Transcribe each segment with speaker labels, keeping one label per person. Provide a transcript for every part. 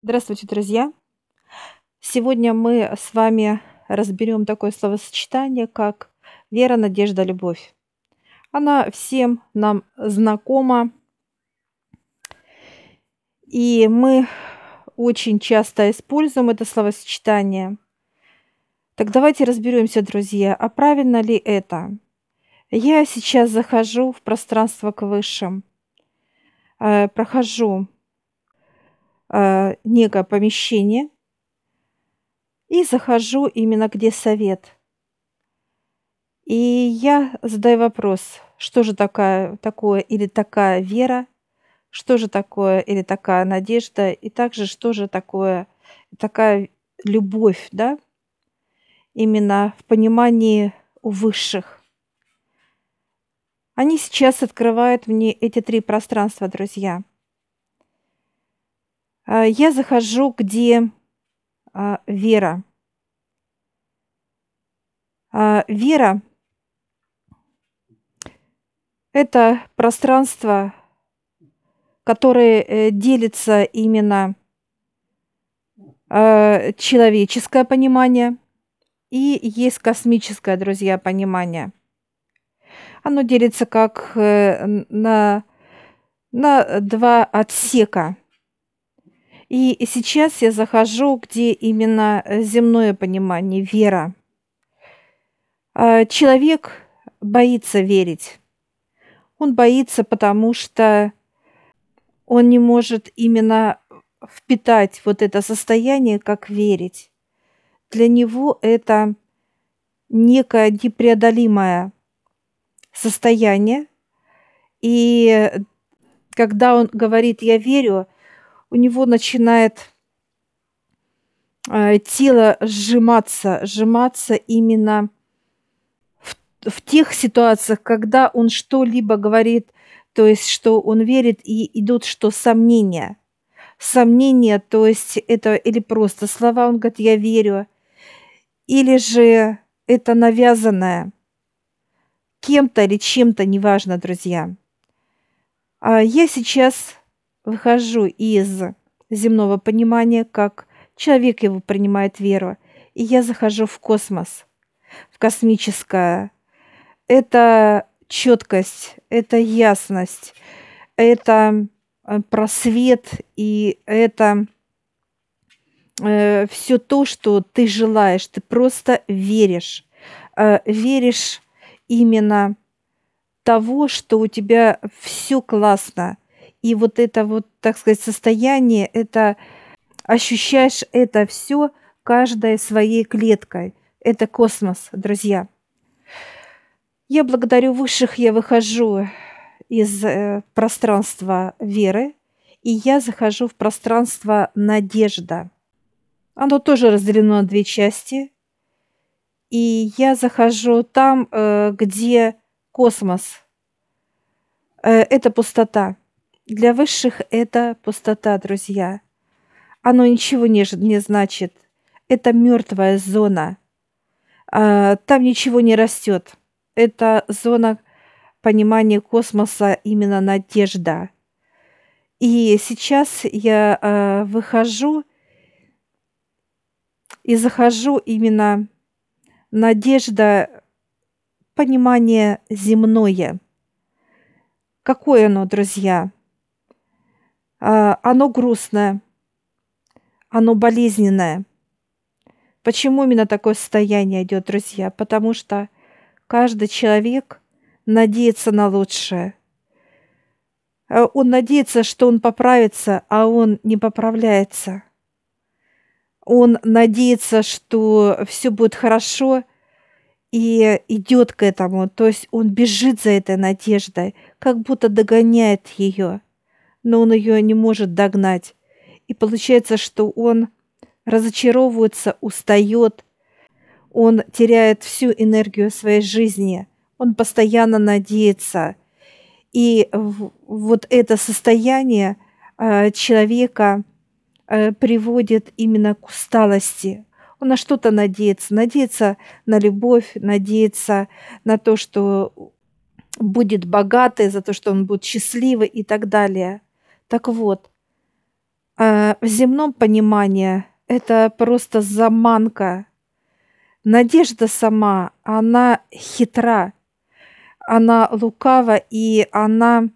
Speaker 1: Здравствуйте, друзья! Сегодня мы с вами разберем такое словосочетание, как вера, надежда, любовь. Она всем нам знакома, и мы очень часто используем это словосочетание. Так давайте разберемся, друзья, а правильно ли это? Я сейчас захожу в пространство к высшим, э, прохожу э, некое помещение и захожу именно где совет. И я задаю вопрос, что же такая, такое или такая вера, что же такое или такая надежда, и также что же такое такая любовь, да, именно в понимании у высших. Они сейчас открывают мне эти три пространства, друзья – я захожу, где а, Вера. А, Вера – это пространство, которое э, делится именно человеческое понимание и есть космическое, друзья, понимание. Оно делится как э, на, на два отсека – и сейчас я захожу, где именно э, земное понимание, вера. А, человек боится верить. Он боится, потому что он не может именно впитать вот это состояние, как верить. Для него это некое непреодолимое состояние. И когда он говорит «я верю», у него начинает э, тело сжиматься, сжиматься именно в, в тех ситуациях, когда он что-либо говорит, то есть что он верит, и идут что сомнения. Сомнения, то есть это или просто слова, он говорит, я верю, или же это навязанное кем-то или чем-то, неважно, друзья. А я сейчас выхожу из земного понимания, как человек его принимает веру, и я захожу в космос, в космическое. Это четкость, это ясность, это э, просвет, и это э, все то, что ты желаешь, ты просто веришь, э, веришь именно того, что у тебя все классно, и вот это вот, так сказать, состояние, это ощущаешь это все каждой своей клеткой. Это космос, друзья. Я благодарю высших, я выхожу из э, пространства веры, и я захожу в пространство надежда. Оно тоже разделено на две части. И я захожу там, э, где космос. Э, это пустота. Для высших это пустота, друзья. Оно ничего не, не значит. Это мертвая зона. А, там ничего не растет. Это зона понимания космоса, именно надежда. И сейчас я э, выхожу и захожу именно надежда, понимание земное. Какое оно, друзья? А, оно грустное, оно болезненное. Почему именно такое состояние идет, друзья? Потому что каждый человек надеется на лучшее. А, он надеется, что он поправится, а он не поправляется. Он надеется, что все будет хорошо и идет к этому. То есть он бежит за этой надеждой, как будто догоняет ее но он ее не может догнать. И получается, что он разочаровывается, устает, он теряет всю энергию своей жизни, он постоянно надеется. И вот это состояние э, человека э, приводит именно к усталости. Он на что-то надеется, надеется на любовь, надеется на то, что будет богатый, за то, что он будет счастливый и так далее. Так вот, А в земном понимании это просто заманка. Надежда сама, она хитра, она лукава и она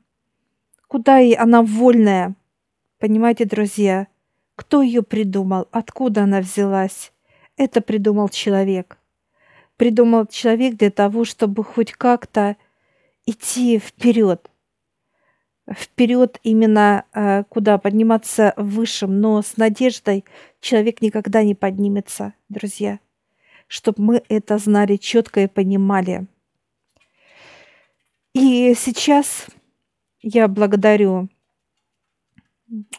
Speaker 1: куда и она вольная. Понимаете, друзья? Кто ее придумал? Откуда она взялась? Это придумал человек. Придумал человек для того, чтобы хоть как-то идти вперед. Вперед именно э, куда? Подниматься высшим. Но с надеждой человек никогда не поднимется, друзья. Чтобы мы это знали четко и понимали. И сейчас я благодарю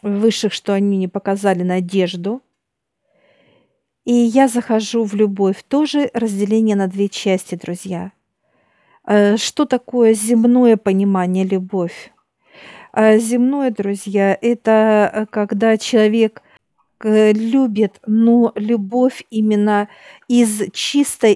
Speaker 1: высших, что они не показали надежду. И я захожу в любовь. Тоже разделение на две части, друзья. Э, что такое земное понимание любовь? Э, земное, друзья, это э, когда человек любит, но любовь именно из чистой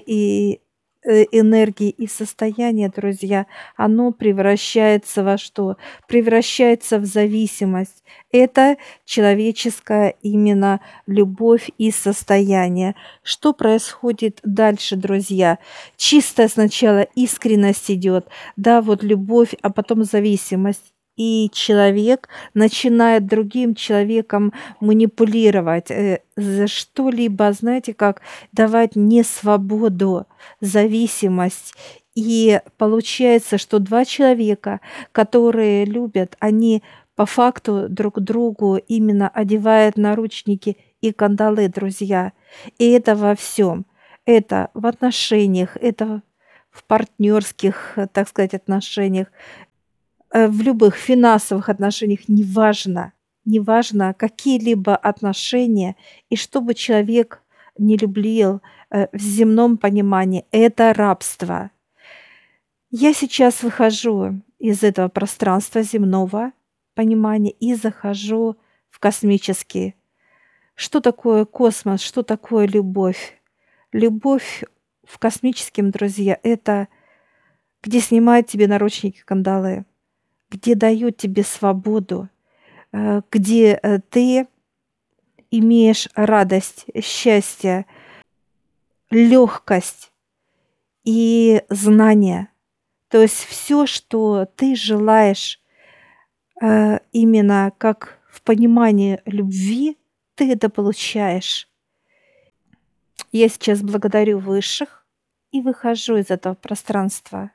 Speaker 1: Э, энергии и состояния, друзья, оно превращается во что? Превращается в зависимость. Это человеческая именно любовь и состояние. Что происходит дальше, друзья? Чистая сначала искренность идет, да, вот любовь, а потом зависимость и человек начинает другим человеком манипулировать, э, за что-либо, знаете, как давать не свободу, зависимость. И получается, что два человека, которые любят, они по факту друг другу именно одевают наручники и кандалы, друзья. И это во всем. Это в отношениях, это в партнерских, так сказать, отношениях, в любых финансовых отношениях, неважно, неважно какие-либо отношения, и чтобы человек не любил э, в земном понимании, это рабство. Я сейчас выхожу из этого пространства земного понимания и захожу в космический. Что такое космос, что такое любовь? Любовь в космическом, друзья, это где снимают тебе наручники, кандалы – где дают тебе свободу, э, где э, ты имеешь радость, счастье, легкость и знание. То есть все, что ты желаешь э, именно как в понимании любви, ты это получаешь. Я сейчас благодарю высших и выхожу из этого пространства.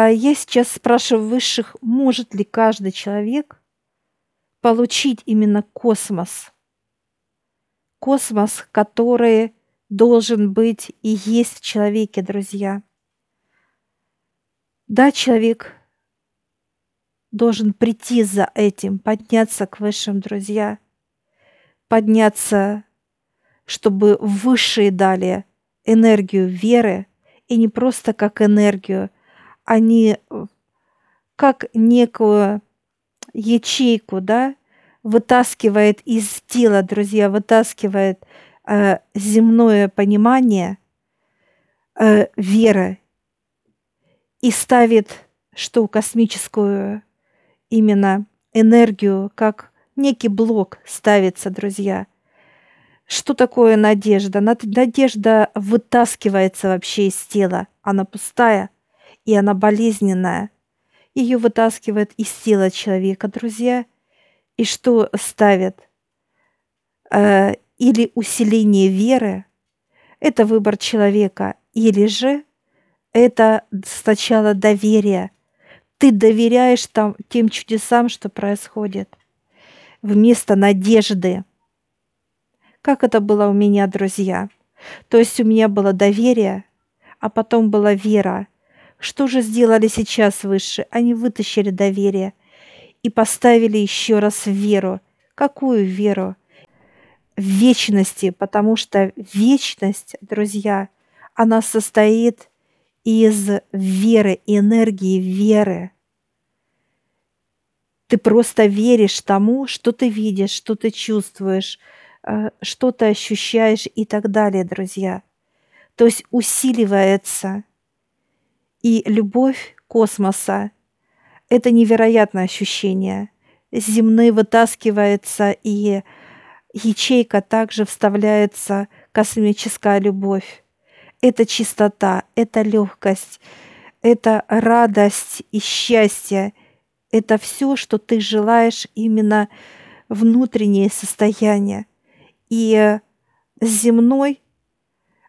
Speaker 1: А я сейчас спрашиваю высших, может ли каждый человек получить именно космос. Космос, который должен быть и есть в человеке, друзья. Да, человек должен прийти за этим, подняться к высшим, друзья, подняться, чтобы высшие дали энергию веры, и не просто как энергию – они э, как некую ячейку, да, вытаскивает из тела, друзья, вытаскивает э, земное понимание э, веры и ставит что космическую именно энергию, как некий блок ставится, друзья. Что такое надежда? Надежда вытаскивается вообще из тела, она пустая – и она болезненная. Ее вытаскивает из тела человека, друзья. И что ставят? Э, или усиление веры – это выбор человека, или же это сначала доверие. Ты доверяешь там, тем чудесам, что происходит, вместо надежды. Как это было у меня, друзья? То есть у меня было доверие, а потом была вера – что же сделали сейчас выше? Они вытащили доверие и поставили еще раз веру. Какую веру? В вечности, потому что вечность, друзья, она состоит из веры, энергии веры. Ты просто веришь тому, что ты видишь, что ты чувствуешь, э, что ты ощущаешь и так далее, друзья. То есть усиливается и любовь космоса – это невероятное ощущение. земные вытаскивается, и ячейка также вставляется космическая любовь. Это чистота, это легкость, это радость и счастье. Это все, что ты желаешь, именно внутреннее состояние. И с земной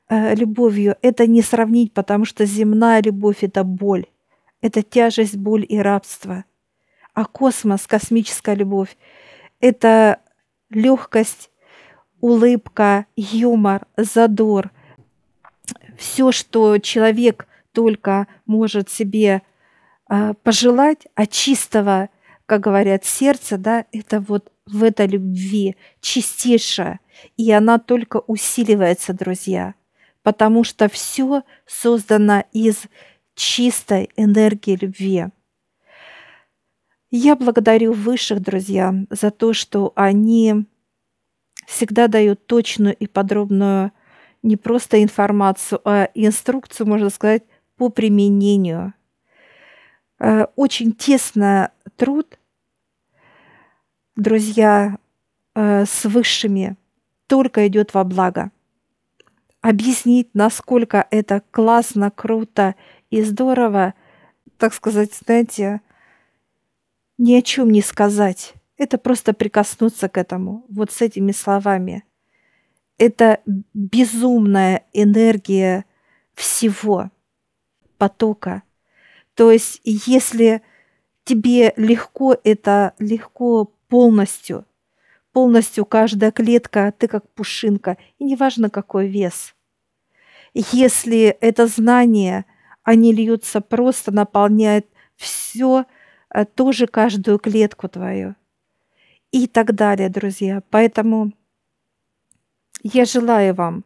Speaker 1: любовью это не сравнить, потому что земная любовь – это боль, это тяжесть, боль и рабство. А космос, космическая любовь – это легкость, улыбка, юмор, задор. Все, что человек только может себе э, пожелать от чистого, как говорят, сердца, да, это вот в этой любви чистейшая, и она только усиливается, друзья, потому что все создано из чистой энергии любви. Я благодарю высших, друзья, за то, что они всегда дают точную и подробную не просто информацию, а инструкцию, можно сказать, по применению. Э, очень тесно труд, друзья, э, с высшими только идет во благо. Объяснить, насколько это классно, круто и здорово, так сказать, знаете, ни о чем не сказать. Это просто прикоснуться к этому, вот с этими словами. Это безумная энергия всего потока. То есть, если тебе легко это, легко полностью, полностью каждая клетка, ты как пушинка, и неважно какой вес. Если это знание, они льются просто, наполняют все, э, тоже каждую клетку твою. И так далее, друзья. Поэтому я желаю вам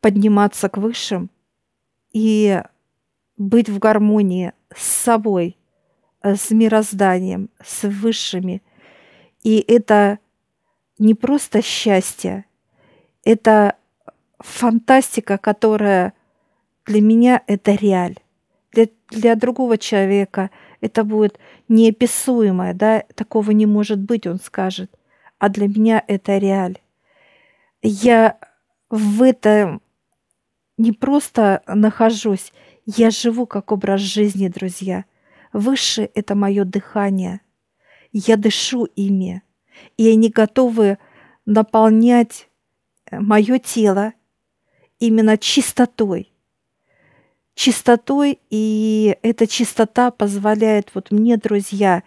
Speaker 1: подниматься к высшим и быть в гармонии с собой, с мирозданием, с высшими. И это не просто счастье, это фантастика, которая для меня это реаль. Для, для другого человека это будет неописуемое, да, такого не может быть, он скажет. А для меня это реаль. Я в этом не просто нахожусь, я живу как образ жизни, друзья. Выше — это мое дыхание. Я дышу ими, и они готовы наполнять э, мое тело именно чистотой. Чистотой, и эта чистота позволяет вот мне, друзья,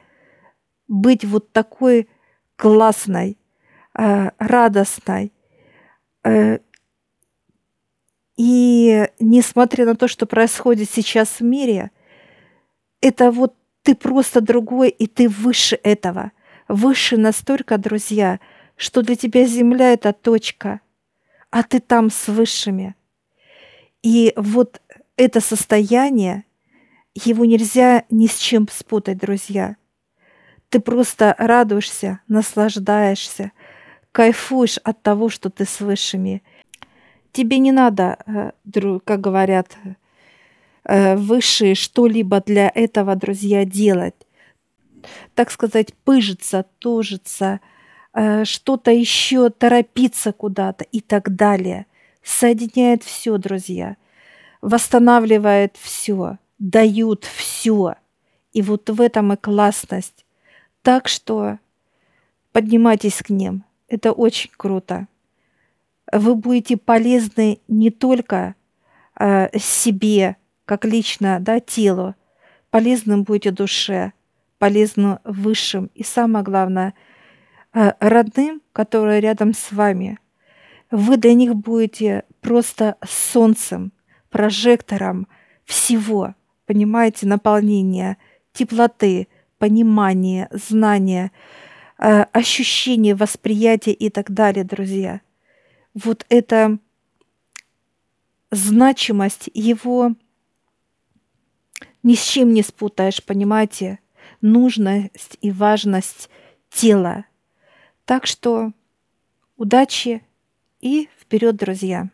Speaker 1: быть вот такой классной, э, радостной, э, и несмотря на то, что происходит сейчас в мире, это вот ты просто другой, и ты выше этого. Выше настолько, друзья, что для тебя Земля — это точка, а ты там с высшими. И вот это состояние, его нельзя ни с чем спутать, друзья. Ты просто радуешься, наслаждаешься, кайфуешь от того, что ты с высшими – Тебе не надо, э, как говорят э, высшие, что-либо для этого, друзья, делать. Так сказать, пыжиться, тужиться, э, что-то еще, торопиться куда-то и так далее. Соединяет все, друзья. Восстанавливает все, дают все. И вот в этом и классность. Так что поднимайтесь к ним. Это очень круто вы будете полезны не только э, себе, как лично, да, телу, полезным будете душе, полезным высшим и самое главное, э, родным, которые рядом с вами. Вы для них будете просто солнцем, прожектором всего, понимаете, наполнения, теплоты, понимания, знания, э, ощущения, восприятия и так далее, друзья – вот эта значимость его ни с чем не спутаешь, понимаете? Нужность и важность тела. Так что удачи и вперед, друзья!